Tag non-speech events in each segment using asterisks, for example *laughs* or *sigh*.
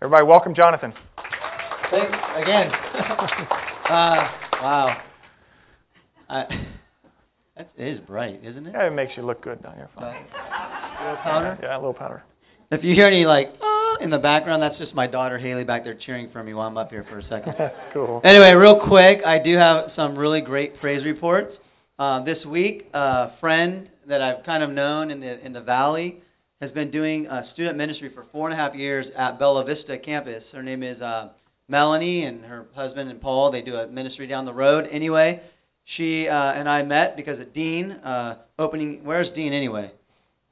Everybody, welcome Jonathan. Thanks again. *laughs* uh, wow. Uh, that is bright, isn't it? Yeah, it makes you look good down here. phone. A little powder? Yeah, a little powder. If you hear any like uh, in the background, that's just my daughter Haley back there cheering for me while I'm up here for a second. *laughs* cool. Anyway, real quick, I do have some really great praise reports. Uh, this week, a friend that I've kind of known in the in the valley has been doing uh, student ministry for four and a half years at Bella Vista campus. Her name is uh, Melanie, and her husband and Paul. They do a ministry down the road. Anyway, she uh, and I met because of Dean uh, opening. Where's Dean anyway?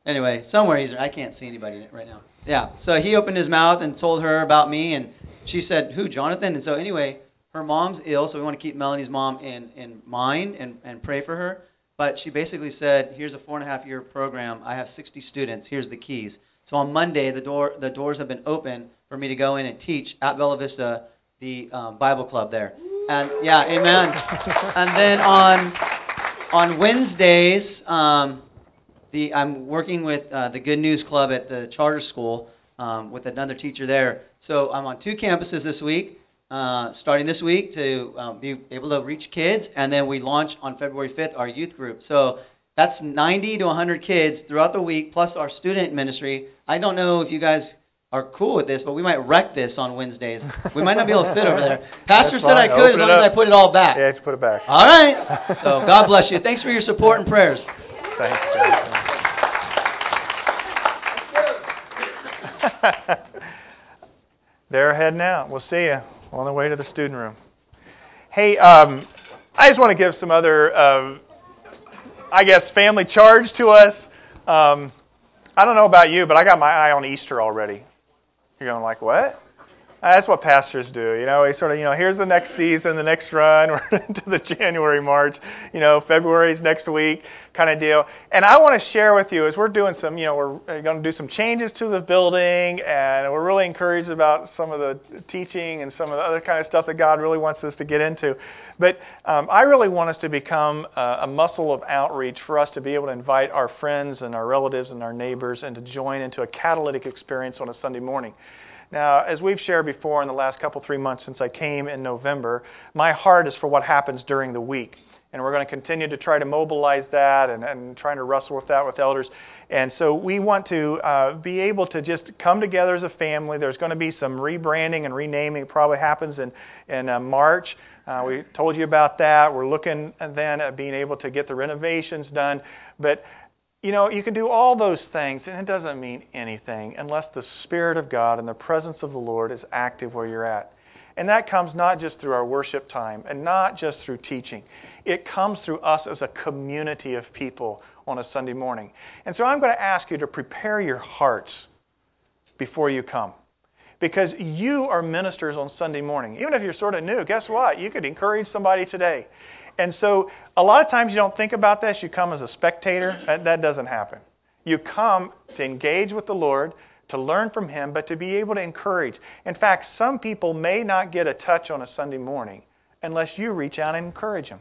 Anyway, somewhere he's. I can't see anybody right now. Yeah. So he opened his mouth and told her about me, and she said, "Who, Jonathan?" And so anyway, her mom's ill, so we want to keep Melanie's mom in in mind and and pray for her. But she basically said, "Here's a four and a half year program. I have 60 students. Here's the keys." So on Monday, the door the doors have been open for me to go in and teach at Bella Vista, the um, Bible club there. And yeah, amen. *laughs* and then on on Wednesdays, um, the I'm working with uh, the Good News Club at the charter school um, with another teacher there. So I'm on two campuses this week, uh, starting this week to um, be able to reach kids, and then we launch on February 5th our youth group. So that's 90 to 100 kids throughout the week, plus our student ministry. I don't know if you guys are cool with this, but we might wreck this on Wednesdays. We might not be able to fit over there. *laughs* Pastor said I could Open as it long as. I put it all back. Yeah, just put it back. All right. *laughs* So God bless you. Thanks for your support and prayers. Thanks, *laughs* They're heading out. We'll see you on the way to the student room. Hey, um, I just want to give some other, uh, I guess, family charge to us. Um, I don't know about you, but I got my eye on Easter already. You're going like, what? That's what pastors do. You know, we sort of, you know, here's the next season, the next run. *laughs* We're into the January, March. You know, February's next week, kind of deal. And I want to share with you as we're doing some, you know, we're going to do some changes to the building, and we're really encouraged about some of the teaching and some of the other kind of stuff that God really wants us to get into. But um, I really want us to become a, a muscle of outreach for us to be able to invite our friends and our relatives and our neighbors and to join into a catalytic experience on a Sunday morning. Now, as we've shared before in the last couple, three months since I came in November, my heart is for what happens during the week. And we're going to continue to try to mobilize that and, and trying to wrestle with that with elders. And so we want to uh, be able to just come together as a family. There's going to be some rebranding and renaming. It probably happens in, in uh, March. Uh, we told you about that. We're looking then at being able to get the renovations done. But you know, you can do all those things, and it doesn't mean anything unless the Spirit of God and the presence of the Lord is active where you're at. And that comes not just through our worship time and not just through teaching. It comes through us as a community of people on a Sunday morning. And so I'm going to ask you to prepare your hearts before you come. Because you are ministers on Sunday morning. Even if you're sort of new, guess what? You could encourage somebody today. And so a lot of times you don't think about this. You come as a spectator. That, that doesn't happen. You come to engage with the Lord, to learn from Him, but to be able to encourage. In fact, some people may not get a touch on a Sunday morning unless you reach out and encourage them.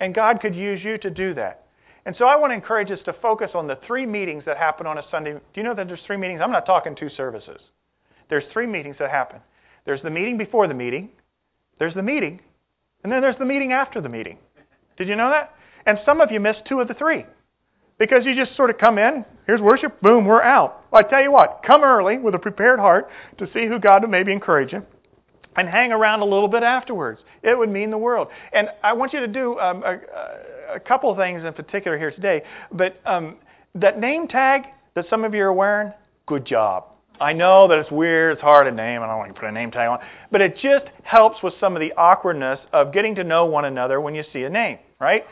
And God could use you to do that. And so I want to encourage us to focus on the three meetings that happen on a Sunday. Do you know that there's three meetings? I'm not talking two services. There's three meetings that happen. There's the meeting before the meeting, there's the meeting, and then there's the meeting after the meeting. Did you know that? And some of you missed two of the three because you just sort of come in, here's worship, boom, we're out. Well, I tell you what, come early with a prepared heart to see who God will maybe encourage you and hang around a little bit afterwards. It would mean the world. And I want you to do um, a, a, couple of things in particular here today. But um, that name tag that some of you are wearing, good job. I know that it's weird, it's hard to name, and I don't want to put a name tag on, but it just helps with some of the awkwardness of getting to know one another when you see a name, right?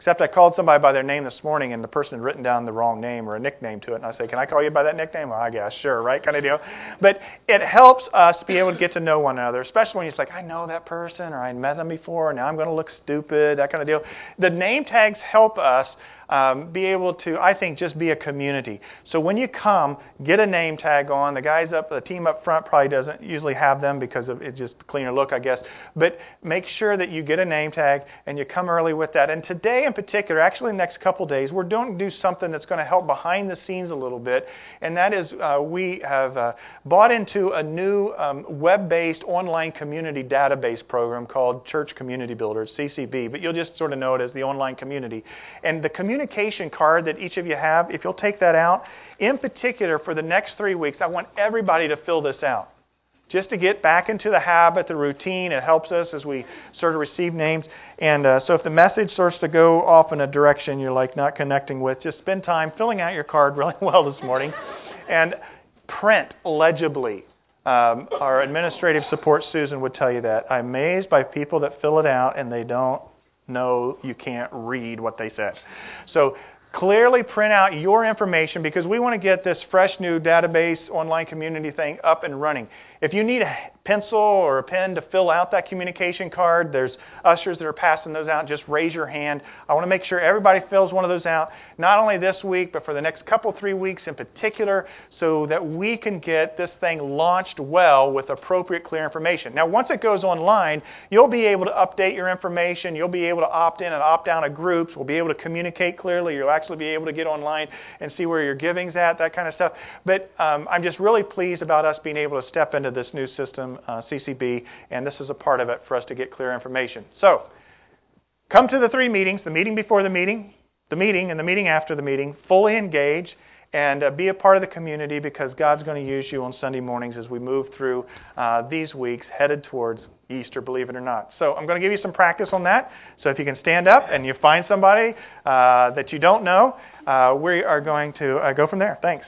Except I called somebody by their name this morning and the person had written down the wrong name or a nickname to it. And I say, Can I call you by that nickname? Well, I guess, sure, right? Kind of deal. But it helps us be able to get to know one another, especially when it's like, I know that person or I met them before, and now I'm going to look stupid, that kind of deal. The name tags help us um, be able to, I think, just be a community. So when you come, get a name tag on. The guys up, the team up front probably doesn't usually have them because of it's just cleaner look, I guess. But make sure that you get a name tag and you come early with that. And today in particular, actually the next couple days, we're going to do something that's going to help behind the scenes a little bit. And that is uh, we have uh, bought into a new um, web-based online community database program called Church Community Builders, CCB. But you'll just sort of know it as the online community. And the community communication card that each of you have, if you'll take that out, in particular for the next three weeks, I want everybody to fill this out. Just to get back into the habit, the routine, it helps us as we sort of receive names. And uh, so if the message starts to go off in a direction you're like not connecting with, just spend time filling out your card *laughs* really well this morning and print legibly. Um, our administrative support, Susan, would tell you that. I'm amazed by people that fill it out and they don't know you can't read what they said. So clearly print out your information because we want to get this fresh new database online community thing up and running. If you need a pencil or a pen to fill out that communication card, there's ushers that are passing those out. Just raise your hand. I want to make sure everybody fills one of those out, not only this week, but for the next couple, three weeks in particular, so that we can get this thing launched well with appropriate, clear information. Now, once it goes online, you'll be able to update your information. You'll be able to opt in and opt out of groups. We'll be able to communicate clearly. You'll actually be able to get online and see where your giving's at, that kind of stuff. But um, I'm just really pleased about us being able to step into this new system, uh, CCB, and this is a part of it for us to get clear information. So, come to the three meetings, the meeting before the meeting, the meeting, and the meeting after the meeting, fully engage and uh, be a part of the community because God's going to use you on Sunday mornings as we move through uh, these weeks headed towards Easter, believe it or not. So I'm going to give you some practice on that. So if you can stand up and you find somebody uh, that you don't know, uh, we are going to uh, go from there. Thanks.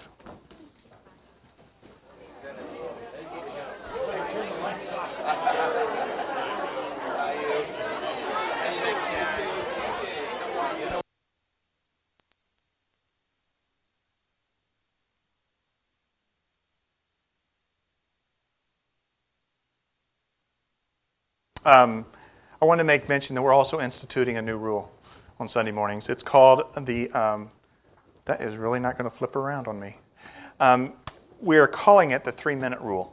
Um, I want to make mention that we're also instituting a new rule on Sunday mornings. It's called the, um, that is really not going to flip around on me. Um, we are calling it the three minute rule.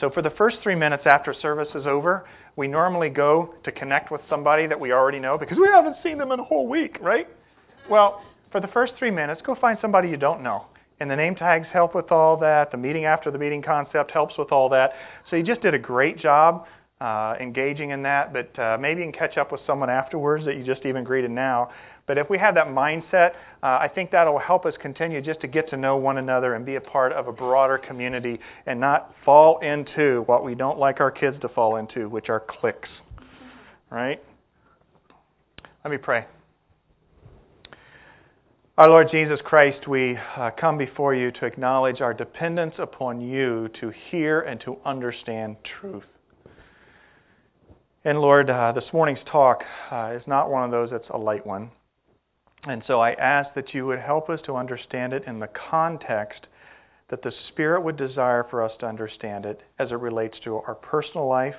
So for the first three minutes after service is over, we normally go to connect with somebody that we already know because we haven't seen them in a whole week, right? Well, for the first three minutes, go find somebody you don't know. And the name tags help with all that. The meeting after the meeting concept helps with all that. So you just did a great job uh, engaging in that, but uh, maybe you can catch up with someone afterwards that you just even greeted now. But if we have that mindset, uh, I think that'll help us continue just to get to know one another and be a part of a broader community and not fall into what we don't like our kids to fall into, which are cliques. Right? Let me pray. Our Lord Jesus Christ, we uh, come before you to acknowledge our dependence upon you to hear and to understand truth. And Lord, uh, this morning's talk uh, is not one of those that's a light one. And so I ask that you would help us to understand it in the context that the Spirit would desire for us to understand it as it relates to our personal life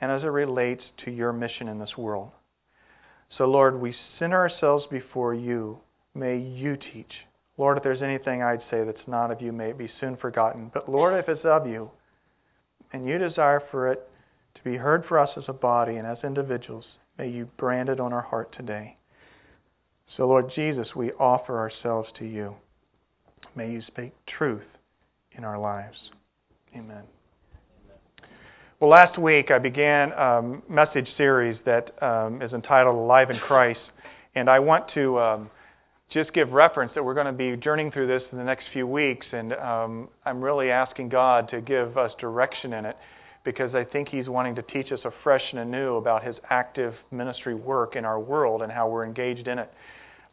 and as it relates to your mission in this world. So, Lord, we center ourselves before you. May you teach. Lord, if there's anything I'd say that's not of you, may it be soon forgotten. But, Lord, if it's of you and you desire for it to be heard for us as a body and as individuals. May you brand it on our heart today. So, Lord Jesus, we offer ourselves to you. May you speak truth in our lives. Amen. Well, last week I began a message series that um, is entitled Alive in Christ, and I want to um, just give reference that we're going to be journeying through this in the next few weeks, and um, I'm really asking God to give us direction in it because I think he's wanting to teach us afresh and anew about his active ministry work in our world and how we're engaged in it.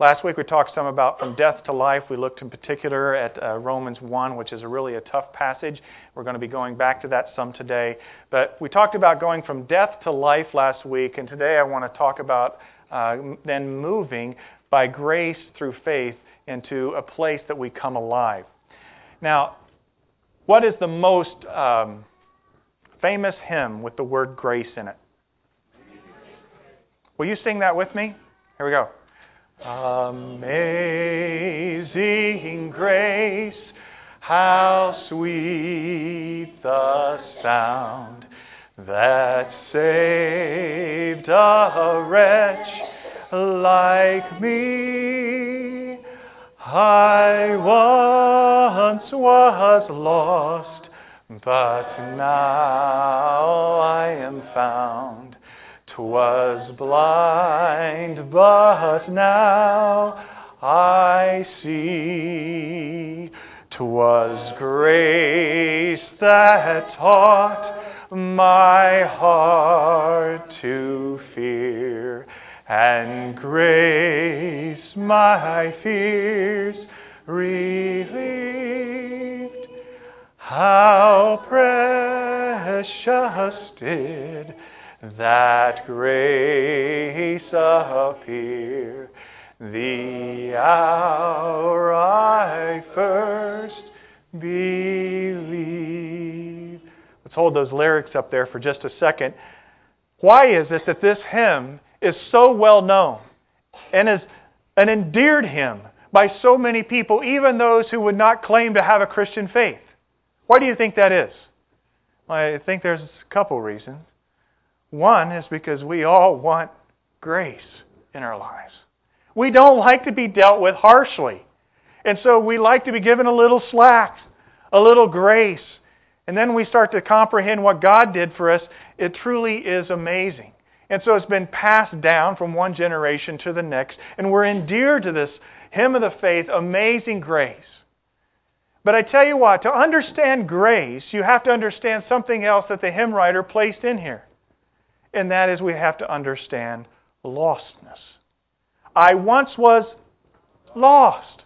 Last week we talked some about from death to life. We looked in particular at uh, Romans 1, which is a really a tough passage. We're going to be going back to that some today. But we talked about going from death to life last week, and today I want to talk about uh, then moving by grace through faith into a place that we come alive. Now, what is the most um, famous hymn with the word grace in it. Will you sing that with me? Here we go. Amazing grace, how sweet the sound that saved a wretch like me. I once was lost, but now I am found. 'Twas blind, but now I see. 'Twas grace that taught my heart to fear, and grace my fears relieved. How precious did that grace appear the hour I first believed. Let's hold those lyrics up there for just a second. Why is it that this hymn is so well known and is an endeared hymn by so many people, even those who would not claim to have a Christian faith? Why do you think that is? I think there's a couple reasons. One is because we all want grace in our lives. We don't like to be dealt with harshly. And so we like to be given a little slack, a little grace. And then we start to comprehend what God did for us. It truly is amazing. And so it's been passed down from one generation to the next. And we're endeared to this hymn of the faith, Amazing Grace. But I tell you what, to understand grace, you have to understand something else that the hymn writer placed in here. And that is we have to understand lostness. I once was lost,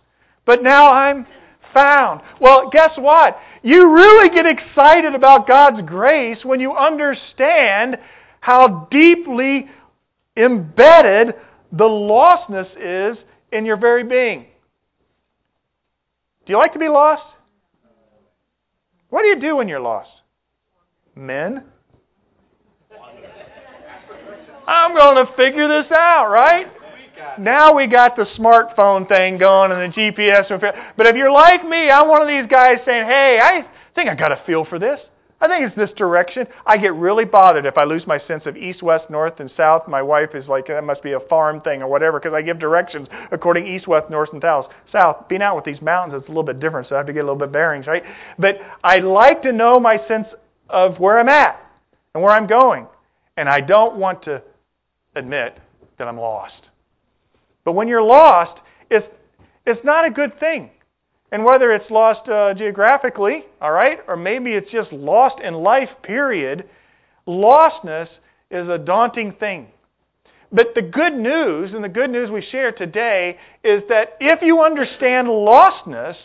but now I'm found. Well, guess what? You really get excited about God's grace when you understand how deeply embedded the lostness is in your very being. Do you like to be lost? What do you do when you're lost? Men? I'm going to figure this out, right? Now we got the smartphone thing going and the GPS. But if you're like me, I'm one of these guys saying, hey, I think I got a feel for this. I think it's this direction. I get really bothered if I lose my sense of east, west, north, and south. My wife is like, that must be a farm thing or whatever, because I give directions according east, west, north, and south. South. Being out with these mountains, it's a little bit different, so I have to get a little bit bearings, right? But I like to know my sense of where I'm at and where I'm going. And I don't want to admit that I'm lost. But when you're lost, it's, it's not a good thing. And whether it's lost uh, geographically, all right, or maybe it's just lost in life, period, lostness is a daunting thing. But the good news, and the good news we share today, is that if you understand lostness,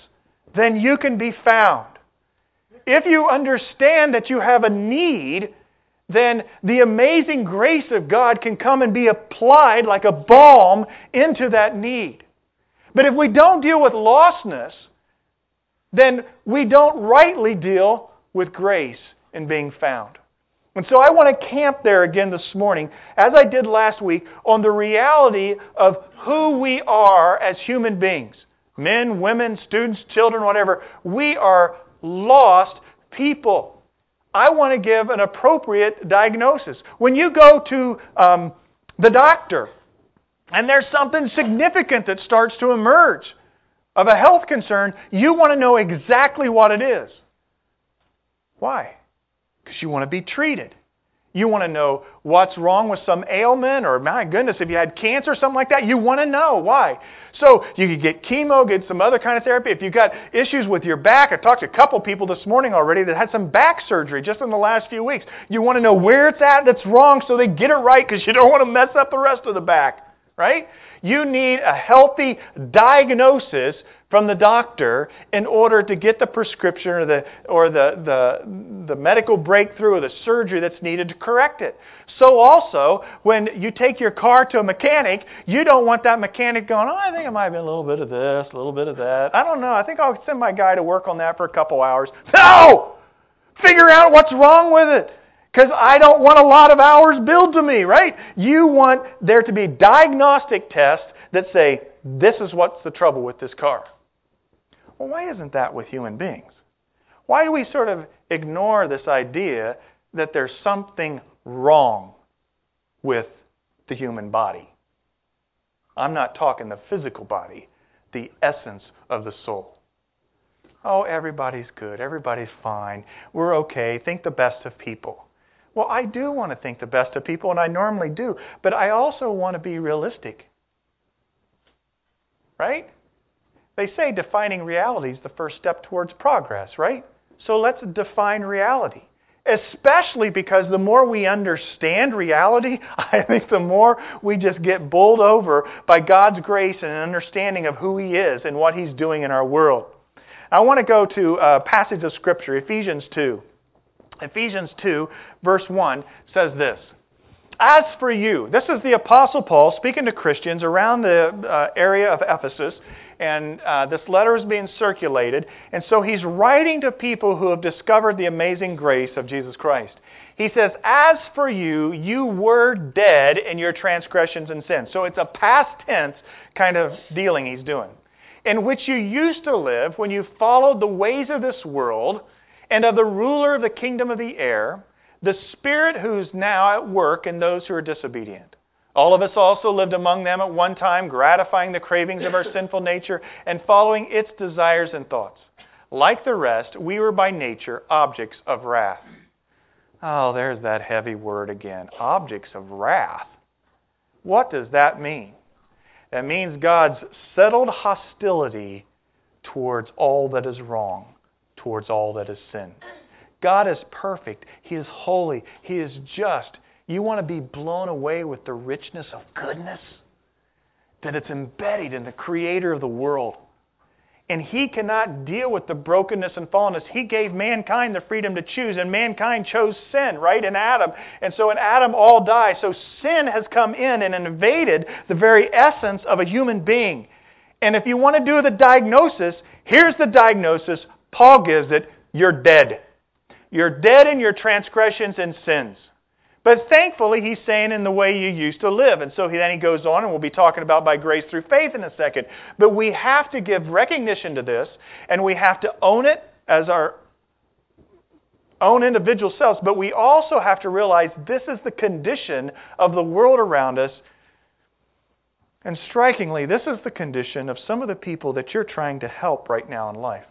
then you can be found. If you understand that you have a need, then the amazing grace of God can come and be applied like a balm into that need. But if we don't deal with lostness, then we don't rightly deal with grace in being found. And so I want to camp there again this morning, as I did last week, on the reality of who we are as human beings. Men, women, students, children, whatever. We are lost people. I want to give an appropriate diagnosis. When you go to um, the doctor and there's something significant that starts to emerge, of a health concern, you want to know exactly what it is. Why? Because you want to be treated. You want to know what's wrong with some ailment, or my goodness, if you had cancer or something like that, you want to know. Why? So you could get chemo, get some other kind of therapy. If you've got issues with your back, I talked to a couple people this morning already that had some back surgery just in the last few weeks. You want to know where it's at that's wrong so they get it right because you don't want to mess up the rest of the back, right? You need a healthy diagnosis from the doctor in order to get the prescription or the or the, the the medical breakthrough or the surgery that's needed to correct it. So also, when you take your car to a mechanic, you don't want that mechanic going, "Oh, I think it might been a little bit of this, a little bit of that. I don't know. I think I'll send my guy to work on that for a couple hours." No! Figure out what's wrong with it. Because I don't want a lot of hours billed to me, right? You want there to be diagnostic tests that say, this is what's the trouble with this car. Well, why isn't that with human beings? Why do we sort of ignore this idea that there's something wrong with the human body? I'm not talking the physical body, the essence of the soul. Oh, everybody's good. Everybody's fine. We're okay. Think the best of people. Well, I do want to think the best of people, and I normally do. But I also want to be realistic. Right? They say defining reality is the first step towards progress, right? So let's define reality. Especially because the more we understand reality, *laughs* I think the more we just get bowled over by God's grace and an understanding of who He is and what He's doing in our world. I want to go to a passage of Scripture, Ephesians 2. Ephesians 2, verse 1 says this. As for you, this is the Apostle Paul speaking to Christians around the uh, area of Ephesus, and uh, this letter is being circulated. And so he's writing to people who have discovered the amazing grace of Jesus Christ. He says, As for you, you were dead in your transgressions and sins. So it's a past tense kind of dealing he's doing. In which you used to live when you followed the ways of this world and of the ruler of the kingdom of the air, the spirit who's now at work in those who are disobedient. All of us also lived among them at one time, gratifying the cravings of our *laughs* sinful nature and following its desires and thoughts. Like the rest, we were by nature objects of wrath. Oh, there's that heavy word again. Objects of wrath. What does that mean? That means God's settled hostility towards all that is wrong, towards all that is sin. God is perfect. He is holy. He is just. You want to be blown away with the richness of goodness? That it's embedded in the Creator of the world. And He cannot deal with the brokenness and fallenness. He gave mankind the freedom to choose, and mankind chose sin, right, in Adam. And so in Adam, all die. So sin has come in and invaded the very essence of a human being. And if you want to do the diagnosis, here's the diagnosis Paul gives it you're dead. You're dead in your transgressions and sins. But thankfully, he's saying in the way you used to live. And so then he goes on, and we'll be talking about by grace through faith in a second. But we have to give recognition to this, and we have to own it as our own individual selves. But we also have to realize this is the condition of the world around us. And strikingly, this is the condition of some of the people that you're trying to help right now in life.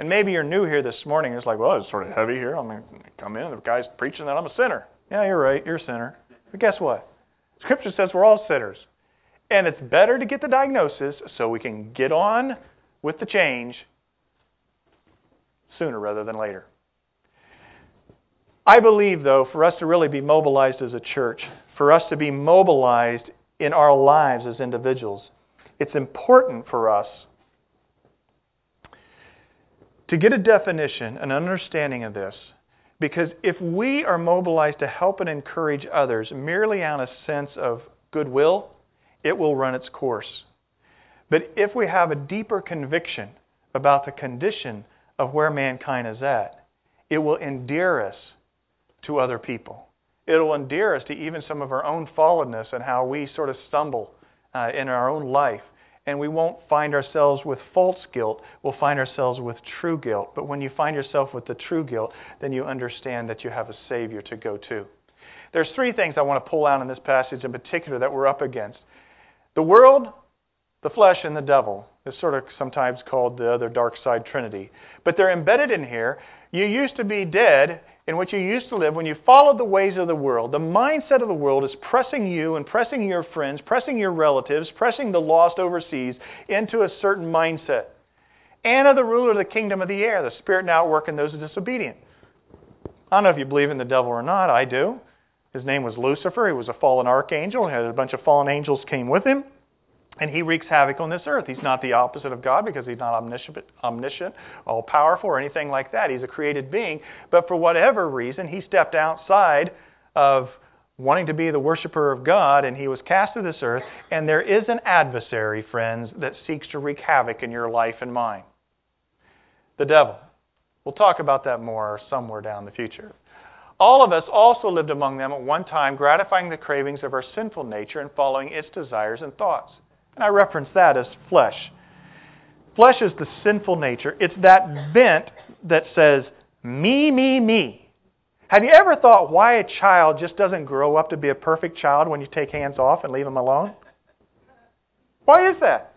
And maybe you're new here this morning. It's like, well, it's sort of heavy here. I'm going to come in. The guy's preaching that I'm a sinner. Yeah, you're right. You're a sinner. But guess what? Scripture says we're all sinners. And it's better to get the diagnosis so we can get on with the change sooner rather than later. I believe, though, for us to really be mobilized as a church, for us to be mobilized in our lives as individuals, it's important for us to get a definition, an understanding of this, because if we are mobilized to help and encourage others merely on a sense of goodwill, it will run its course. But if we have a deeper conviction about the condition of where mankind is at, it will endear us to other people. It will endear us to even some of our own fallenness and how we sort of stumble uh, in our own life and we won't find ourselves with false guilt. We'll find ourselves with true guilt. But when you find yourself with the true guilt, then you understand that you have a Savior to go to. There's three things I want to pull out in this passage in particular that we're up against. The world, the flesh, and the devil is sort of sometimes called the other dark side trinity. But they're embedded in here. You used to be dead in which you used to live, when you followed the ways of the world, the mindset of the world is pressing you and pressing your friends, pressing your relatives, pressing the lost overseas into a certain mindset. And of the ruler of the kingdom of the air, the spirit now at work in those disobedient. I don't know if you believe in the devil or not. I do. His name was Lucifer. He was a fallen archangel. He had a bunch of fallen angels came with him. And he wreaks havoc on this earth. He's not the opposite of God because he's not omniscient, omniscient, all powerful, or anything like that. He's a created being. But for whatever reason, he stepped outside of wanting to be the worshiper of God, and he was cast to this earth. And there is an adversary, friends, that seeks to wreak havoc in your life and mine the devil. We'll talk about that more somewhere down the future. All of us also lived among them at one time, gratifying the cravings of our sinful nature and following its desires and thoughts. And I reference that as flesh. Flesh is the sinful nature. It's that bent that says, me, me, me. Have you ever thought why a child just doesn't grow up to be a perfect child when you take hands off and leave them alone? Why is that?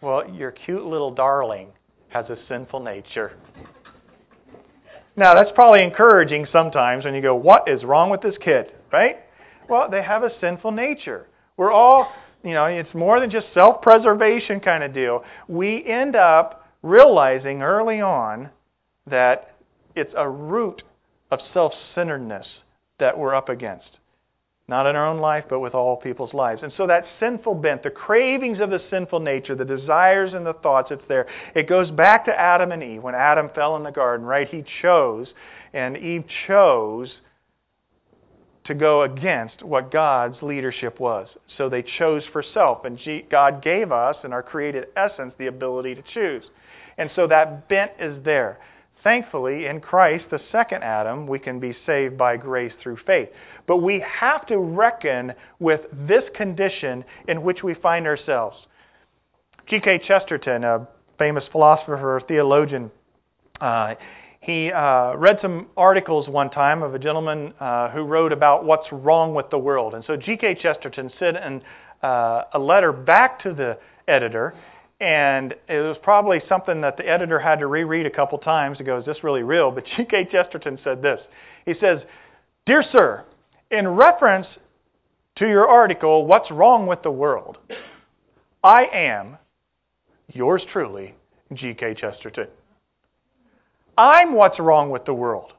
Well, your cute little darling has a sinful nature. Now, that's probably encouraging sometimes when you go, What is wrong with this kid? Right? Well, they have a sinful nature. We're all, you know, it's more than just self preservation kind of deal. We end up realizing early on that it's a root of self centeredness that we're up against. Not in our own life, but with all people's lives. And so that sinful bent, the cravings of the sinful nature, the desires and the thoughts, it's there. It goes back to Adam and Eve. When Adam fell in the garden, right? He chose, and Eve chose to go against what God's leadership was. So they chose for self. And God gave us, in our created essence, the ability to choose. And so that bent is there. Thankfully, in Christ, the second Adam, we can be saved by grace through faith. But we have to reckon with this condition in which we find ourselves. G.K. Chesterton, a famous philosopher, or theologian, uh, he uh, read some articles one time of a gentleman uh, who wrote about what's wrong with the world. And so G.K. Chesterton sent in, uh, a letter back to the editor and it was probably something that the editor had to reread a couple times to go, is this really real? But *laughs* G.K. Chesterton said this. He says, Dear sir, in reference to your article, What's Wrong with the World? I am, yours truly, G.K. Chesterton. I'm what's wrong with the world.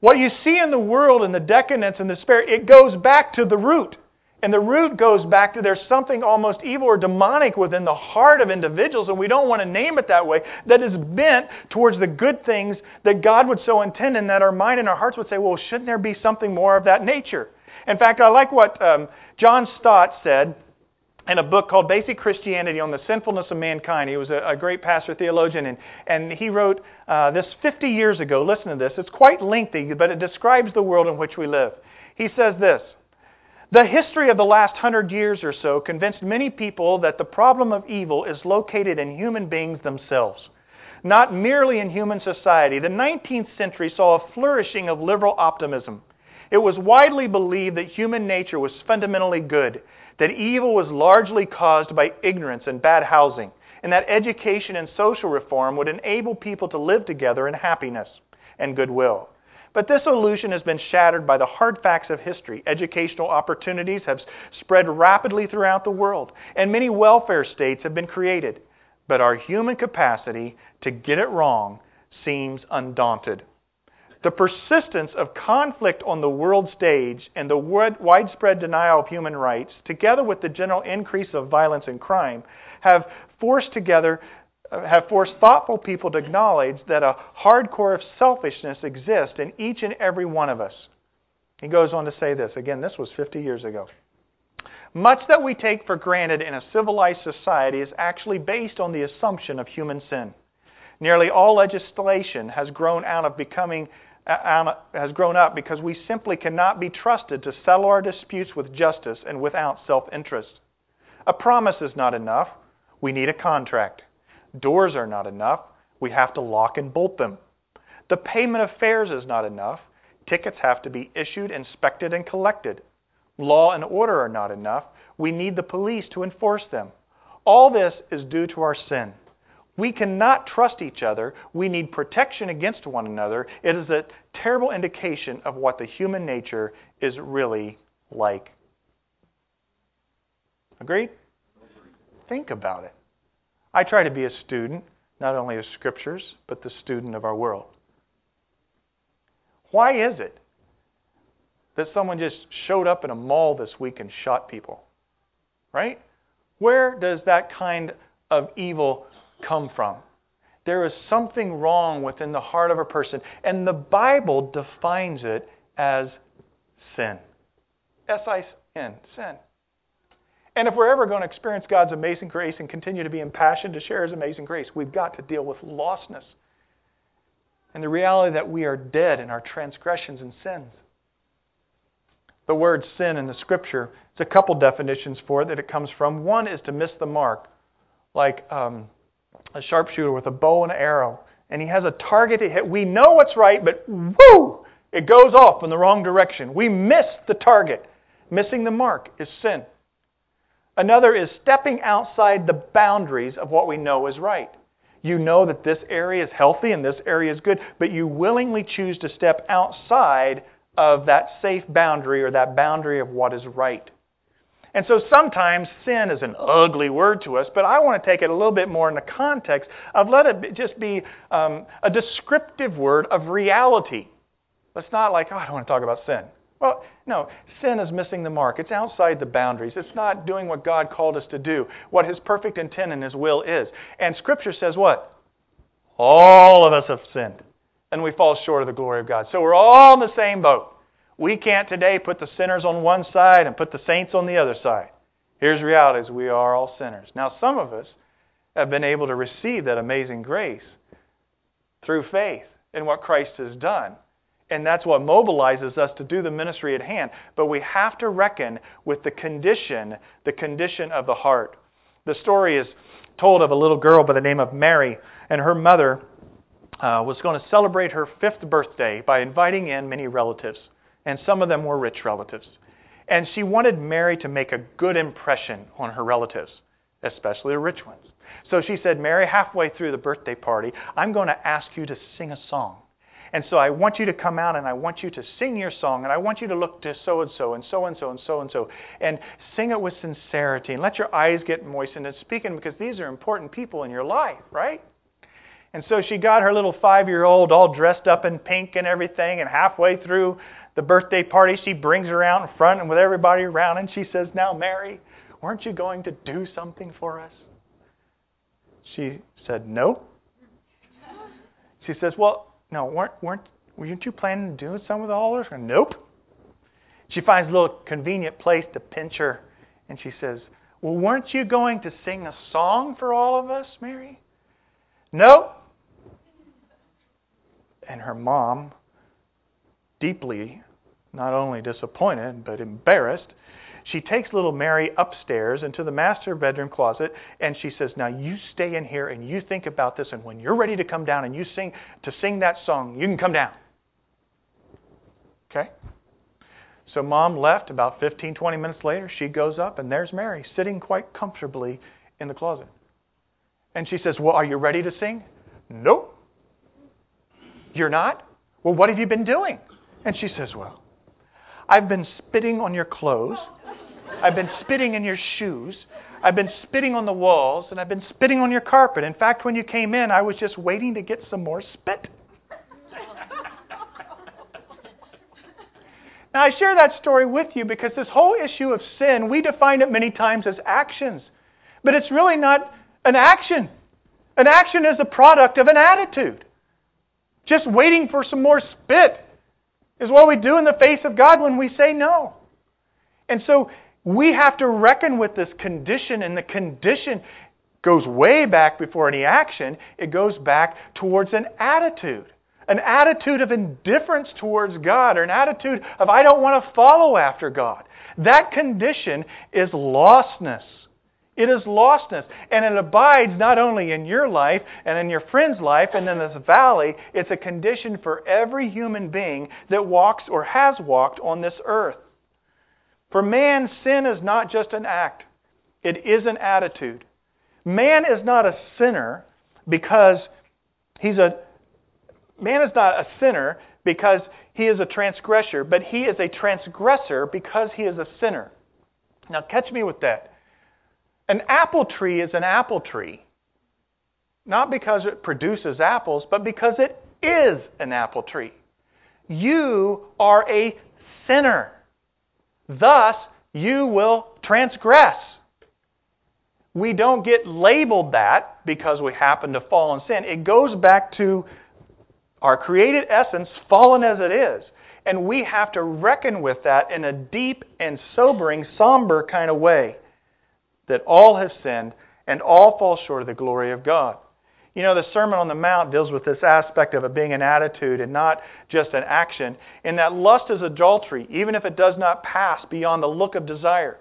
What you see in the world and the decadence and the despair, it goes back to the root. And the root goes back to there's something almost evil or demonic within the heart of individuals, and we don't want to name it that way, that is bent towards the good things that God would so intend, and that our mind and our hearts would say, well, shouldn't there be something more of that nature? In fact, I like what um, John Stott said in a book called Basic Christianity on the Sinfulness of Mankind. He was a, a great pastor theologian, and, and he wrote uh, this 50 years ago. Listen to this. It's quite lengthy, but it describes the world in which we live. He says this. The history of the last hundred years or so convinced many people that the problem of evil is located in human beings themselves, not merely in human society. The 19th century saw a flourishing of liberal optimism. It was widely believed that human nature was fundamentally good, that evil was largely caused by ignorance and bad housing, and that education and social reform would enable people to live together in happiness and goodwill. But this illusion has been shattered by the hard facts of history. Educational opportunities have spread rapidly throughout the world, and many welfare states have been created. But our human capacity to get it wrong seems undaunted. The persistence of conflict on the world stage and the widespread denial of human rights, together with the general increase of violence and crime, have forced together have forced thoughtful people to acknowledge that a hard core of selfishness exists in each and every one of us. He goes on to say this. Again, this was 50 years ago. Much that we take for granted in a civilized society is actually based on the assumption of human sin. Nearly all legislation has grown out of becoming uh, Um, has grown up because we simply cannot be trusted to settle our disputes with justice and without self-interest. A promise is not enough. We need a contract. Doors are not enough. We have to lock and bolt them. The payment of fares is not enough. Tickets have to be issued, inspected, and collected. Law and order are not enough. We need the police to enforce them. All this is due to our sin. We cannot trust each other. We need protection against one another. It is a terrible indication of what the human nature is really like. Agreed? Think about it. I try to be a student, not only of scriptures, but the student of our world. Why is it that someone just showed up in a mall this week and shot people? Right? Where does that kind of evil come from? There is something wrong within the heart of a person, and the Bible defines it as sin. S I N, sin. And if we're ever going to experience God's amazing grace and continue to be impassioned to share His amazing grace, we've got to deal with lostness. and the reality that we are dead in our transgressions and sins. The word sin in the scripture, it's a couple definitions for it that it comes from. One is to miss the mark, like um, a sharpshooter with a bow and arrow, and he has a target to hit. We know what's right, but whoo, it goes off in the wrong direction. We miss the target. Missing the mark is sin. Another is stepping outside the boundaries of what we know is right. You know that this area is healthy and this area is good, but you willingly choose to step outside of that safe boundary or that boundary of what is right. And so sometimes sin is an ugly word to us, but I want to take it a little bit more in the context of let it just be um, a descriptive word of reality. Let's not like, oh, I don't want to talk about sin. Well, no, sin is missing the mark. It's outside the boundaries. It's not doing what God called us to do, what His perfect intent and His will is. And Scripture says what? All of us have sinned, and we fall short of the glory of God. So we're all in the same boat. We can't today put the sinners on one side and put the saints on the other side. Here's reality we are all sinners. Now some of us have been able to receive that amazing grace through faith in what Christ has done. And that's what mobilizes us to do the ministry at hand. But we have to reckon with the condition, the condition of the heart. The story is told of a little girl by the name of Mary, and her mother uh, was going to celebrate her fifth birthday by inviting in many relatives, and some of them were rich relatives. And she wanted Mary to make a good impression on her relatives, especially the rich ones. So she said, Mary, halfway through the birthday party, I'm going to ask you to sing a song. And so I want you to come out and I want you to sing your song and I want you to look to so and so and so and so and so and so and sing it with sincerity and let your eyes get moistened and speaking because these are important people in your life, right? And so she got her little five year old all dressed up in pink and everything and halfway through the birthday party she brings her out in front and with everybody around and she says, Now Mary, weren't you going to do something for us? She said, No. She says, Well, no, weren't, weren't, weren't you planning to do something with all of? Nope. She finds a little convenient place to pinch her, and she says, Well, weren't you going to sing a song for all of us, Mary? Nope. And her mom, deeply not only disappointed, but embarrassed, she takes little Mary upstairs into the master bedroom closet and she says, Now you stay in here and you think about this, and when you're ready to come down and you sing to sing that song, you can come down. Okay? So mom left about 15, 20 minutes later. She goes up and there's Mary sitting quite comfortably in the closet. And she says, Well, are you ready to sing? Nope. You're not? Well, what have you been doing? And she says, Well, I've been spitting on your clothes I've been spitting in your shoes. I've been spitting on the walls, and I've been spitting on your carpet. In fact, when you came in, I was just waiting to get some more spit. *laughs* now, I share that story with you because this whole issue of sin, we define it many times as actions. But it's really not an action. An action is a product of an attitude. Just waiting for some more spit is what we do in the face of God when we say no. And so we have to reckon with this condition, and the condition goes way back before any action. It goes back towards an attitude. An attitude of indifference towards God, or an attitude of, I don't want to follow after God. That condition is lostness. It is lostness. And it abides not only in your life and in your friend's life and in this valley, it's a condition for every human being that walks or has walked on this earth. For man, sin is not just an act, it is an attitude. Man is not a sinner because he's a man is not a sinner because he is a transgressor, but he is a transgressor because he is a sinner. Now catch me with that. An apple tree is an apple tree. Not because it produces apples, but because it is an apple tree. You are a sinner. Thus, you will transgress. We don't get labeled that because we happen to fall in sin. It goes back to our created essence, fallen as it is. And we have to reckon with that in a deep and sobering, somber kind of way. That all have sinned and all fall short of the glory of God. You know, the Sermon on the Mount deals with this aspect of it being an attitude and not just an action. In that lust is adultery, even if it does not pass beyond the look of desire.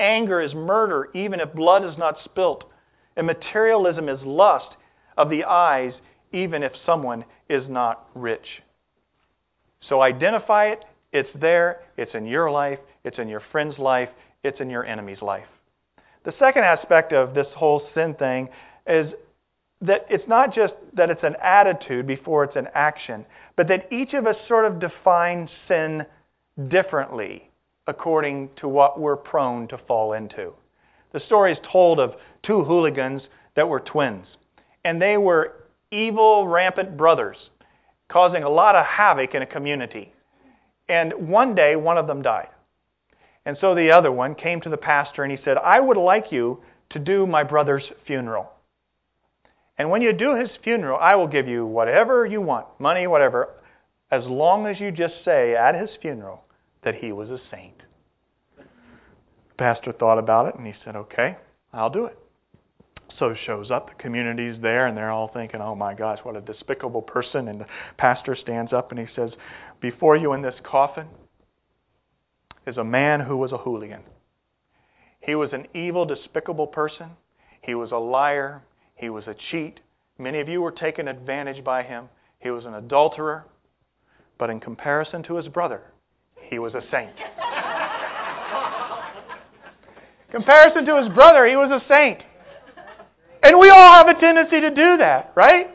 Anger is murder, even if blood is not spilt. And materialism is lust of the eyes, even if someone is not rich. So identify it. It's there. It's in your life. It's in your friend's life. It's in your enemy's life. The second aspect of this whole sin thing is that it's not just that it's an attitude before it's an action, but that each of us sort of define sin differently according to what we're prone to fall into. The story is told of two hooligans that were twins, and they were evil, rampant brothers, causing a lot of havoc in a community. And one day, one of them died. And so the other one came to the pastor and he said, I would like you to do my brother's funeral. And when you do his funeral, I will give you whatever you want, money, whatever, as long as you just say at his funeral that he was a saint. The pastor thought about it and he said, Okay, I'll do it. So shows up, the community's there, and they're all thinking, Oh my gosh, what a despicable person. And the pastor stands up and he says, Before you in this coffin is a man who was a hooligan. He was an evil, despicable person. He was a liar. He was a cheat. Many of you were taken advantage by him. He was an adulterer. But in comparison to his brother, he was a saint. *laughs* comparison to his brother, he was a saint. And we all have a tendency to do that, right?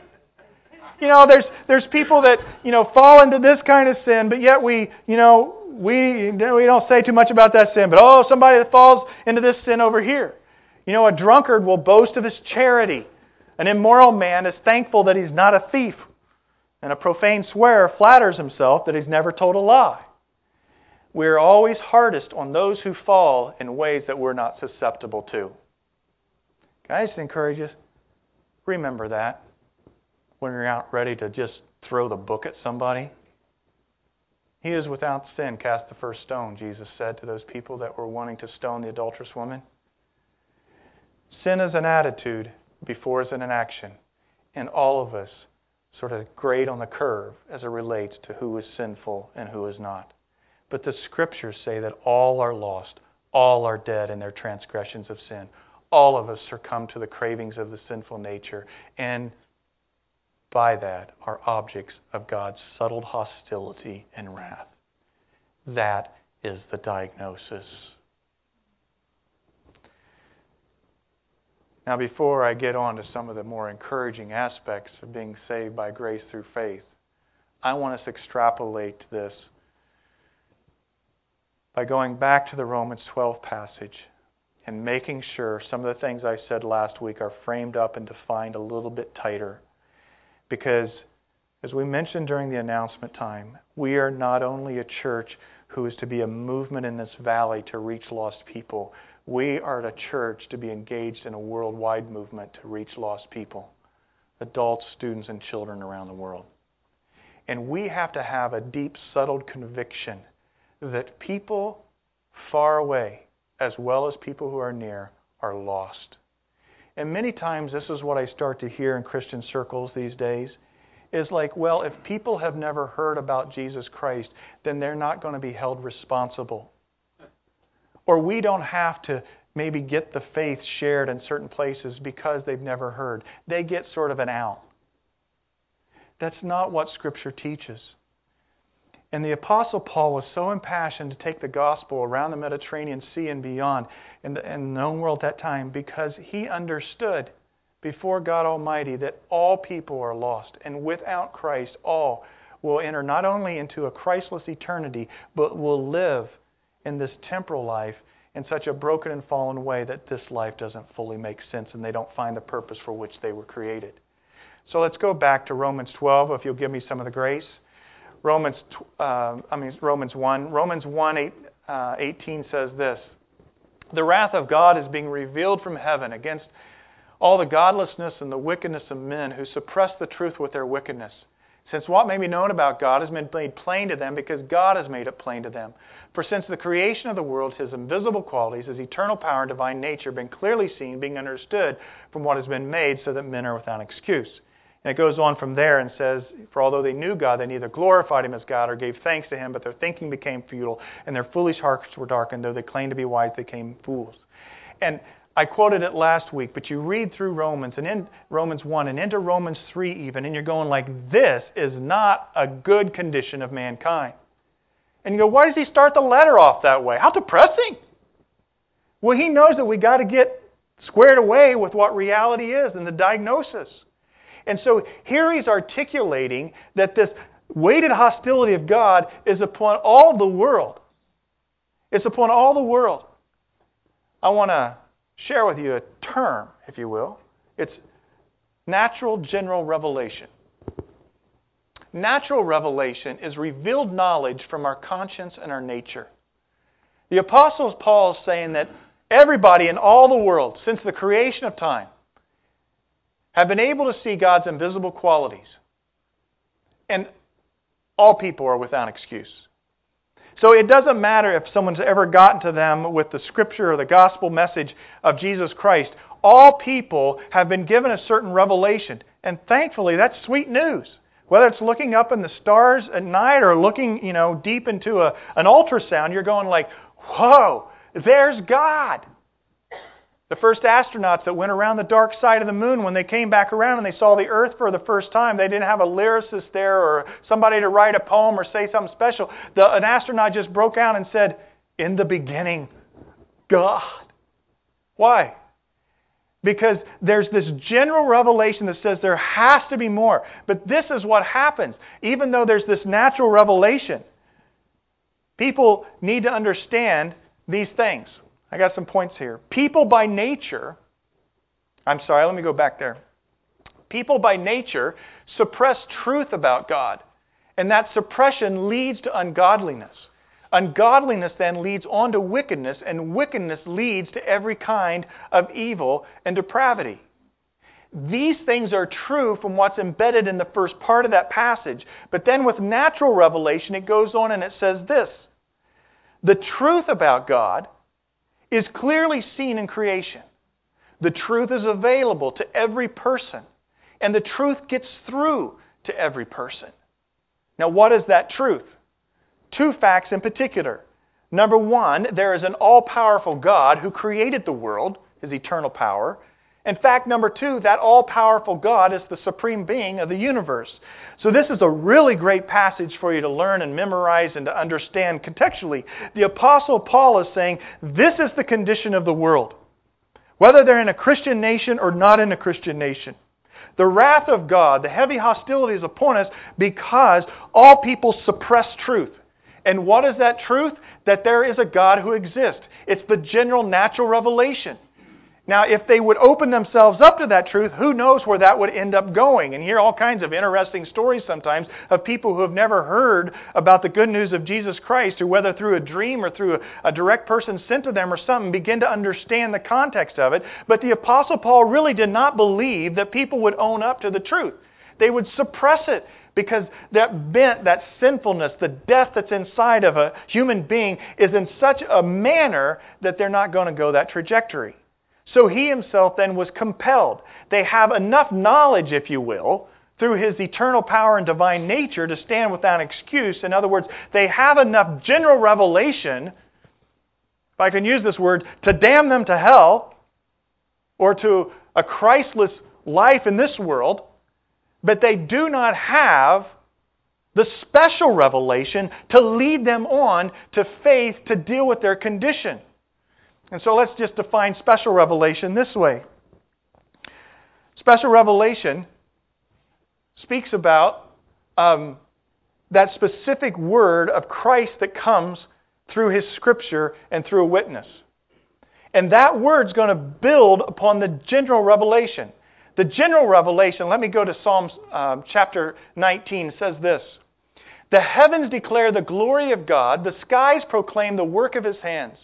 You know, there's there's people that, you know, fall into this kind of sin, but yet we, you know, we we don't say too much about that sin, but oh, somebody that falls into this sin over here. You know, a drunkard will boast of his charity. An immoral man is thankful that he's not a thief. And a profane swearer flatters himself that he's never told a lie. We're always hardest on those who fall in ways that we're not susceptible to. Can I just encourage you? Remember that when you're out ready to just throw the book at somebody. He is without sin. Cast the first stone, Jesus said to those people that were wanting to stone the adulterous woman. Sin is an attitude before it's an action. And all of us sort of grade on the curve as it relates to who is sinful and who is not. But the scriptures say that all are lost, all are dead in their transgressions of sin. All of us succumb to the cravings of the sinful nature, and by that are objects of God's subtle hostility and wrath. That is the diagnosis. Now, before I get on to some of the more encouraging aspects of being saved by grace through faith, I want us to extrapolate this by going back to the Romans 12 passage and making sure some of the things I said last week are framed up and defined a little bit tighter because, as we mentioned during the announcement time, we are not only a church who is to be a movement in this valley to reach lost people, we are a church to be engaged in a worldwide movement to reach lost people, adults, students, and children around the world. And we have to have a deep, settled conviction that people far away, as well as people who are near, are lost. And many times, this is what I start to hear in Christian circles these days is like, well, if people have never heard about Jesus Christ, then they're not going to be held responsible. Or we don't have to maybe get the faith shared in certain places because they've never heard. They get sort of an out. That's not what Scripture teaches. And the Apostle Paul was so impassioned to take the gospel around the Mediterranean Sea and beyond in the, in the known world at that time because he understood before God Almighty that all people are lost. And without Christ, all will enter not only into a Christless eternity, but will live in this temporal life in such a broken and fallen way that this life doesn't fully make sense and they don't find the purpose for which they were created. So let's go back to Romans 12, if you'll give me some of the grace. Romans, uh, I mean Romans 1. Romans 1, 8, uh, 18 says this: The wrath of God is being revealed from heaven against all the godlessness and the wickedness of men who suppress the truth with their wickedness. Since what may be known about God has been made plain to them because God has made it plain to them. For since the creation of the world, his invisible qualities, his eternal power and divine nature, have been clearly seen, being understood from what has been made, so that men are without excuse. And it goes on from there and says, For although they knew God, they neither glorified him as God or gave thanks to him, but their thinking became futile, and their foolish hearts were darkened. Though they claimed to be wise, they became fools. And I quoted it last week, but you read through Romans and in Romans 1 and into Romans 3 even, and you're going like, this is not a good condition of mankind. And you go, why does he start the letter off that way? How depressing. Well, he knows that we got to get squared away with what reality is and the diagnosis. And so here he's articulating that this weighted hostility of God is upon all the world. It's upon all the world. I want to share with you a term, if you will. It's natural general revelation. Natural revelation is revealed knowledge from our conscience and our nature. The Apostle Paul is saying that everybody in all the world, since the creation of time, have been able to see God's invisible qualities. And all people are without excuse. So it doesn't matter if someone's ever gotten to them with the scripture or the gospel message of Jesus Christ. All people have been given a certain revelation. And thankfully, that's sweet news. Whether it's looking up in the stars at night or looking, you know, deep into a, an ultrasound, you're going like, whoa, there's God. The first astronauts that went around the dark side of the moon, when they came back around and they saw the Earth for the first time, they didn't have a lyricist there or somebody to write a poem or say something special. The, an astronaut just broke out and said, In the beginning, God. Why? Because there's this general revelation that says there has to be more. But this is what happens. Even though there's this natural revelation, people need to understand these things. I got some points here. People by nature, I'm sorry, let me go back there. People by nature suppress truth about God, and that suppression leads to ungodliness. Ungodliness then leads on to wickedness, and wickedness leads to every kind of evil and depravity. These things are true from what's embedded in the first part of that passage. But then with natural revelation, it goes on and it says this The truth about God is clearly seen in creation. The truth is available to every person, and the truth gets through to every person. Now, what is that truth? Two facts in particular. Number one, there is an all powerful God who created the world, his eternal power, in fact, number two, that all powerful God is the supreme being of the universe. So, this is a really great passage for you to learn and memorize and to understand contextually. The Apostle Paul is saying this is the condition of the world, whether they're in a Christian nation or not in a Christian nation. The wrath of God, the heavy hostility is upon us because all people suppress truth. And what is that truth? That there is a God who exists. It's the general natural revelation. Now, if they would open themselves up to that truth, who knows where that would end up going? And hear all kinds of interesting stories sometimes of people who have never heard about the good news of Jesus Christ, or whether through a dream or through a, a direct person sent to them or something, begin to understand the context of it. But the Apostle Paul really did not believe that people would own up to the truth. They would suppress it because that bent, that sinfulness, the death that's inside of a human being is in such a manner that they're not going to go that trajectory. So he himself then was compelled. They have enough knowledge, if you will, through his eternal power and divine nature to stand without excuse. In other words, they have enough general revelation, if I can use this word, to damn them to hell or to a Christless life in this world, but they do not have the special revelation to lead them on to faith to deal with their condition. And so let's just define special revelation this way. Special revelation speaks about um, that specific word of Christ that comes through his scripture and through a witness. And that word's going to build upon the general revelation. The general revelation, let me go to Psalms um, chapter 19, says this The heavens declare the glory of God, the skies proclaim the work of his hands.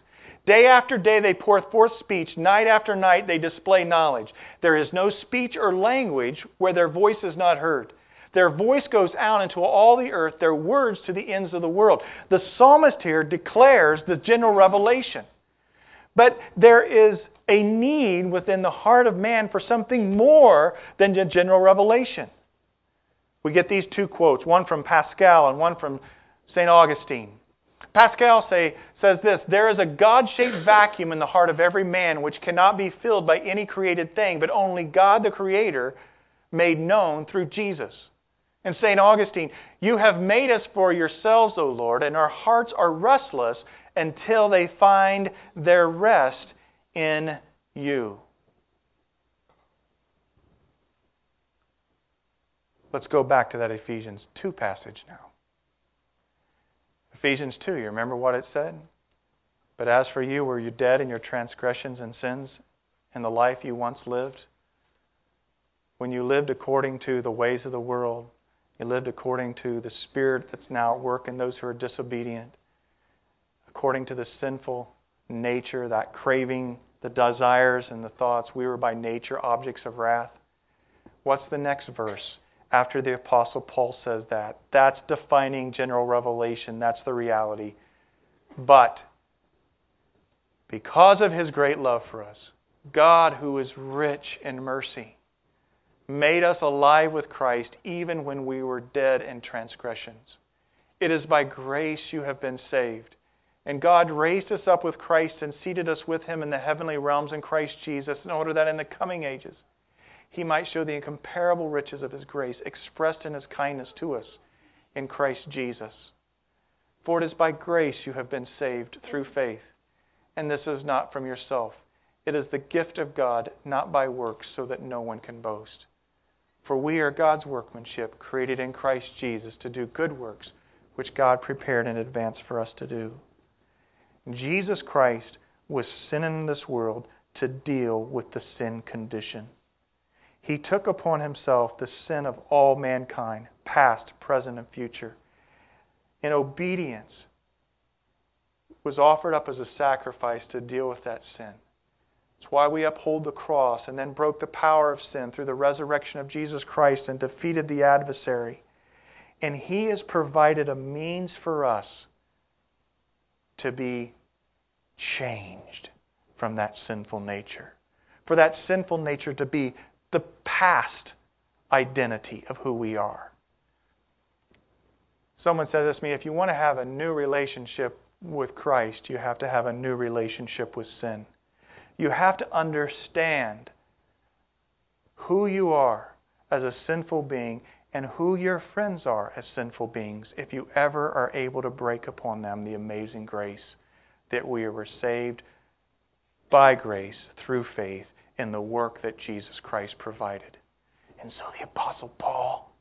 Day after day they pour forth speech. Night after night they display knowledge. There is no speech or language where their voice is not heard. Their voice goes out into all the earth, their words to the ends of the world. The psalmist here declares the general revelation. But there is a need within the heart of man for something more than the general revelation. We get these two quotes, one from Pascal and one from St. Augustine. Pascal say, says this There is a God shaped vacuum in the heart of every man which cannot be filled by any created thing, but only God the Creator made known through Jesus. And St. Augustine, You have made us for yourselves, O Lord, and our hearts are restless until they find their rest in you. Let's go back to that Ephesians 2 passage now. Ephesians 2, you remember what it said? But as for you, were you dead in your transgressions and sins in the life you once lived? When you lived according to the ways of the world, you lived according to the spirit that's now at work in those who are disobedient, according to the sinful nature, that craving, the desires, and the thoughts. We were by nature objects of wrath. What's the next verse? After the Apostle Paul says that. That's defining general revelation. That's the reality. But because of his great love for us, God, who is rich in mercy, made us alive with Christ even when we were dead in transgressions. It is by grace you have been saved. And God raised us up with Christ and seated us with him in the heavenly realms in Christ Jesus in order that in the coming ages he might show the incomparable riches of his grace expressed in his kindness to us in Christ Jesus. For it is by grace you have been saved through faith, and this is not from yourself. It is the gift of God, not by works, so that no one can boast. For we are God's workmanship, created in Christ Jesus to do good works, which God prepared in advance for us to do. Jesus Christ was sin in this world to deal with the sin condition. He took upon himself the sin of all mankind, past, present, and future. In obedience, was offered up as a sacrifice to deal with that sin. It's why we uphold the cross and then broke the power of sin through the resurrection of Jesus Christ and defeated the adversary. And He has provided a means for us to be changed from that sinful nature. For that sinful nature to be the past identity of who we are. Someone this to me if you want to have a new relationship with Christ, you have to have a new relationship with sin. You have to understand who you are as a sinful being and who your friends are as sinful beings if you ever are able to break upon them the amazing grace that we were saved by grace through faith in the work that Jesus Christ provided. And so the Apostle Paul,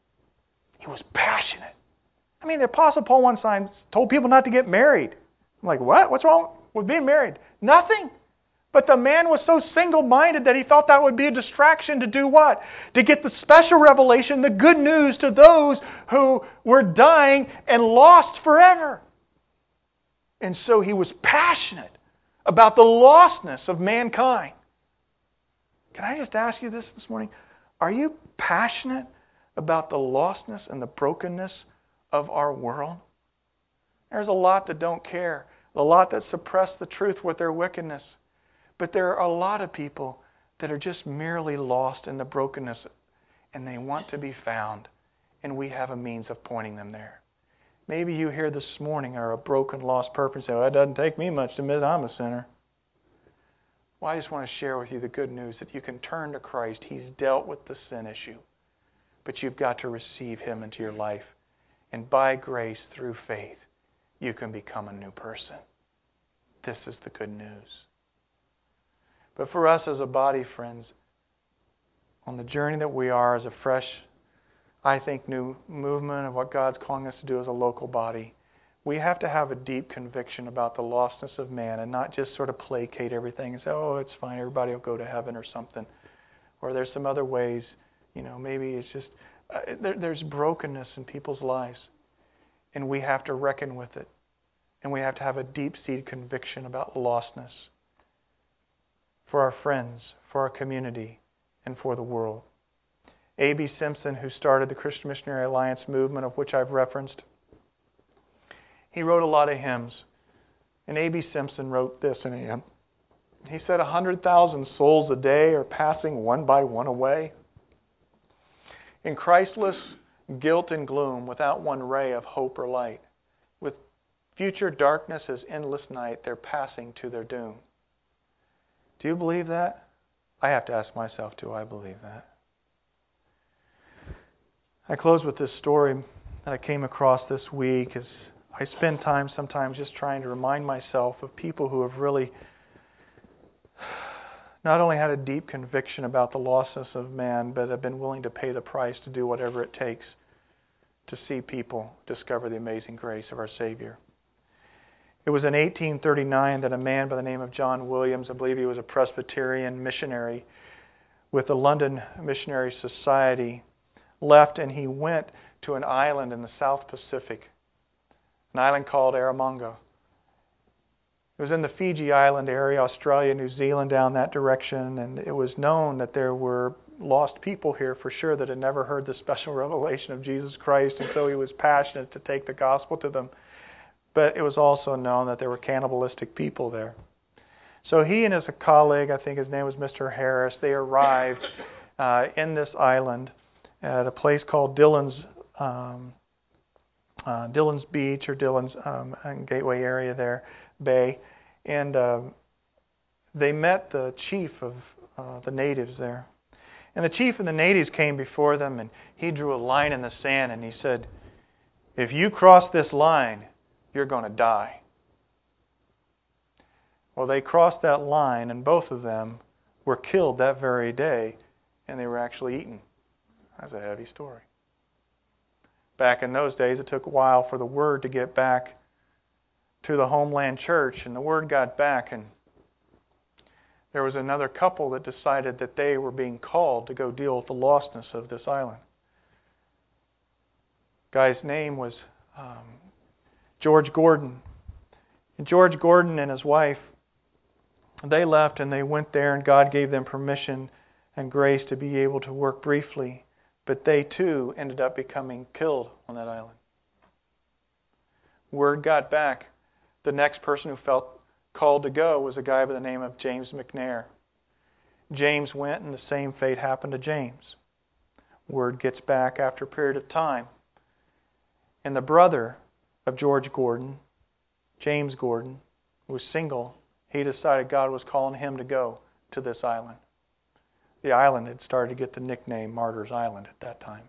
he was passionate. I mean, the Apostle Paul one time told people not to get married. I'm like, what? What's wrong with being married? Nothing. But the man was so single minded that he thought that would be a distraction to do what? To get the special revelation, the good news to those who were dying and lost forever. And so he was passionate about the lostness of mankind. Can I just ask you this this morning? Are you passionate about the lostness and the brokenness of our world? There's a lot that don't care, a lot that suppress the truth with their wickedness. But there are a lot of people that are just merely lost in the brokenness and they want to be found, and we have a means of pointing them there. Maybe you here this morning are a broken, lost person well, it doesn't take me much to admit I'm a sinner. Well, I just want to share with you the good news that you can turn to Christ. He's dealt with the sin issue. But you've got to receive Him into your life. And by grace, through faith, you can become a new person. This is the good news. But for us as a body, friends, on the journey that we are as a fresh, I think, new movement of what God's calling us to do as a local body, we have to have a deep conviction about the lostness of man and not just sort of placate everything and say, oh, it's fine, everybody will go to heaven or something. Or there's some other ways, you know, maybe it's just, uh, there, there's brokenness in people's lives. And we have to reckon with it. And we have to have a deep seated conviction about lostness for our friends, for our community, and for the world. A.B. Simpson, who started the Christian Missionary Alliance movement, of which I've referenced, he wrote a lot of hymns. And A.B. Simpson wrote this in a hymn. He said, A hundred thousand souls a day are passing one by one away. In Christless guilt and gloom, without one ray of hope or light, with future darkness as endless night, they're passing to their doom. Do you believe that? I have to ask myself, do I believe that? I close with this story that I came across this week as I spend time sometimes just trying to remind myself of people who have really not only had a deep conviction about the lostness of man, but have been willing to pay the price to do whatever it takes to see people discover the amazing grace of our Savior. It was in 1839 that a man by the name of John Williams, I believe he was a Presbyterian missionary with the London Missionary Society, left and he went to an island in the South Pacific, an island called Erromango. It was in the Fiji Island area, Australia, New Zealand, down that direction, and it was known that there were lost people here for sure that had never heard the special *laughs* revelation of Jesus Christ, and so he was passionate to take the gospel to them. But it was also known that there were cannibalistic people there. So he and his colleague, I think his name was Mr. Harris, they arrived uh, in this island at a place called Dillon's um, uh, Dillon's Beach or Dillon's um, Gateway area there, Bay, and uh, they met the chief of uh, the natives there. And the chief of the natives came before them, and he drew a line in the sand, and he said, "If you cross this line, you're going to die." Well, they crossed that line, and both of them were killed that very day, and they were actually eaten. That's a heavy story. Back in those days, it took a while for the word to get back to the homeland church, and the word got back, and there was another couple that decided that they were being called to go deal with the lostness of this island. Guy's name was um, George Gordon. And George Gordon and his wife, they left and they went there, and God gave them permission and grace to be able to work briefly but they too ended up becoming killed on that island. Word got back. The next person who felt called to go was a guy by the name of James McNair. James went, and the same fate happened to James. Word gets back after a period of time. And the brother of George Gordon, James Gordon, was single. He decided God was calling him to go to this island the island had started to get the nickname Martyrs Island at that time.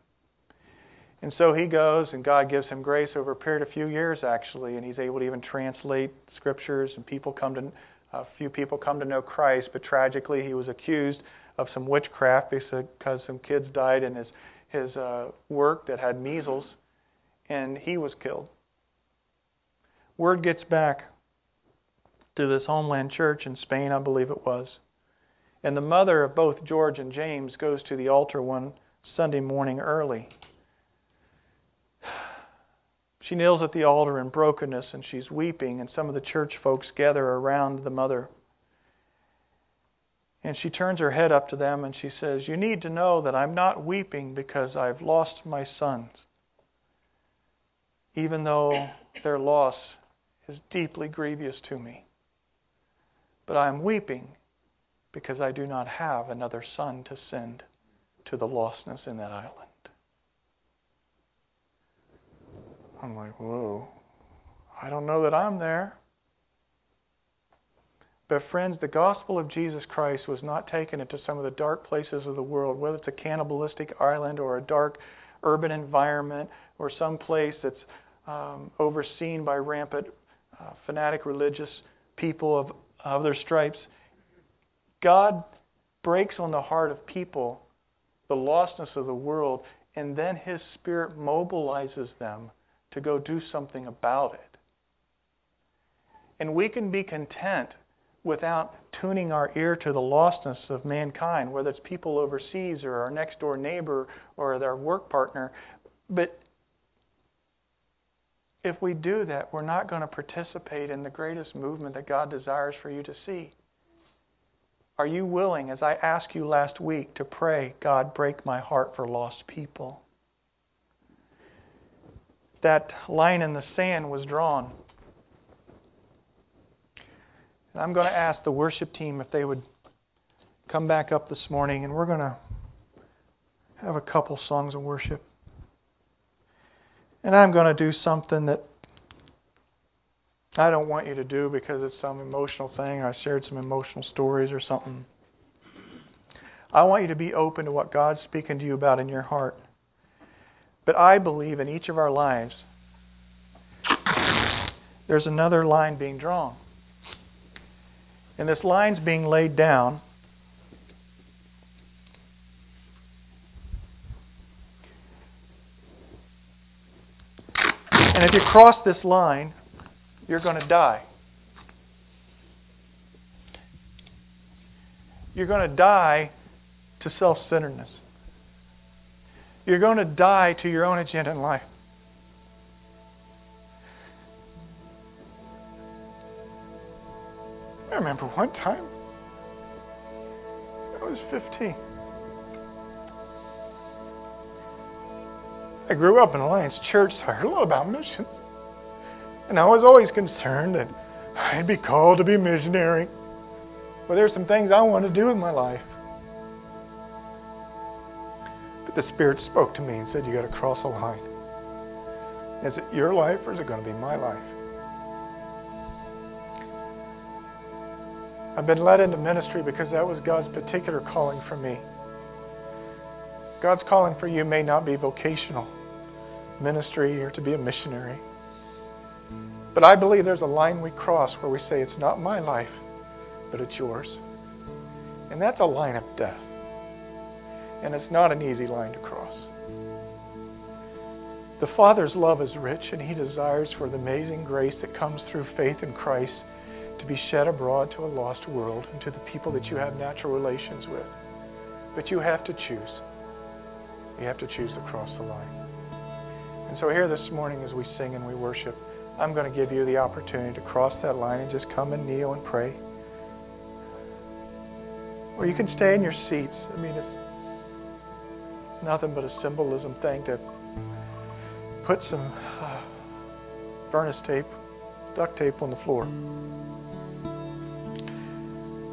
And so he goes, and God gives him grace over a period of a few years, actually, and he's able to even translate scriptures, and people come to a few people come to know Christ. But tragically, he was accused of some witchcraft because some kids died in his his uh, work that had measles, and he was killed. Word gets back to this homeland church in Spain, I believe it was, and the mother of both George and James goes to the altar one Sunday morning early. *sighs* She kneels at the altar in brokenness and she's weeping, and some of the church folks gather around the mother. And she turns her head up to them and she says, You need to know that I'm not weeping because I've lost my sons, even though their loss is deeply grievous to me. But I'm weeping because I do not have another son to send to the lostness in that island. I'm like, whoa, I don't know that I'm there. But, friends, the gospel of Jesus Christ was not taken into some of the dark places of the world, whether it's a cannibalistic island or a dark urban environment or some place that's um, overseen by rampant uh, fanatic religious people of other stripes. God breaks on the heart of people the lostness of the world, and then His Spirit mobilizes them to go do something about it. And we can be content without tuning our ear to the lostness of mankind, whether it's people overseas or our next door neighbor or our work partner. But if we do that, we're not going to participate in the greatest movement that God desires for you to see. Are you willing, as I asked you last week, to pray, God, break my heart for lost people? That line in the sand was drawn. And I'm going to ask the worship team if they would come back up this morning, and we're going to have a couple songs of worship. And I'm going to do something that I don't want you to do because it's some emotional thing. or I shared some emotional stories or something. I want you to be open to what God's speaking to you about in your heart. But I believe in each of our lives, there's another line being drawn. And this line's being laid down. And if you cross this line, you're going to die. You're going to die to self centeredness. You're going to die to your own agenda in life. I remember one time, I was 15. I grew up in Alliance Church, so I heard a little about missions. And I was always concerned that I'd be called to be a missionary. But there's some things I want to do in my life. But the Spirit spoke to me and said, You got to cross a line. Is it your life or is it going to be my life? I've been led into ministry because that was God's particular calling for me. God's calling for you may not be vocational ministry or to be a missionary. But I believe there's a line we cross where we say, It's not my life, but it's yours. And that's a line of death. And it's not an easy line to cross. The Father's love is rich, and He desires for the amazing grace that comes through faith in Christ to be shed abroad to a lost world and to the people that you have natural relations with. But you have to choose. You have to choose to cross the line. And so, here this morning, as we sing and we worship, I'm going to give you the opportunity to cross that line and just come and kneel and pray. Or you can stay in your seats. I mean, it's nothing but a symbolism thing to put some uh, furnace tape, duct tape on the floor.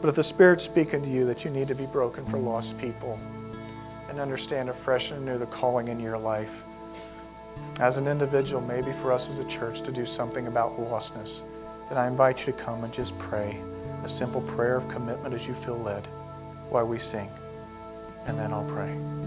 But if the Spirit's speaking to you that you need to be broken for lost people and understand afresh and anew the calling in your life, as an individual, maybe for us as a church to do something about lostness, then I invite you to come and just pray a simple prayer of commitment as you feel led while we sing. And then I'll pray.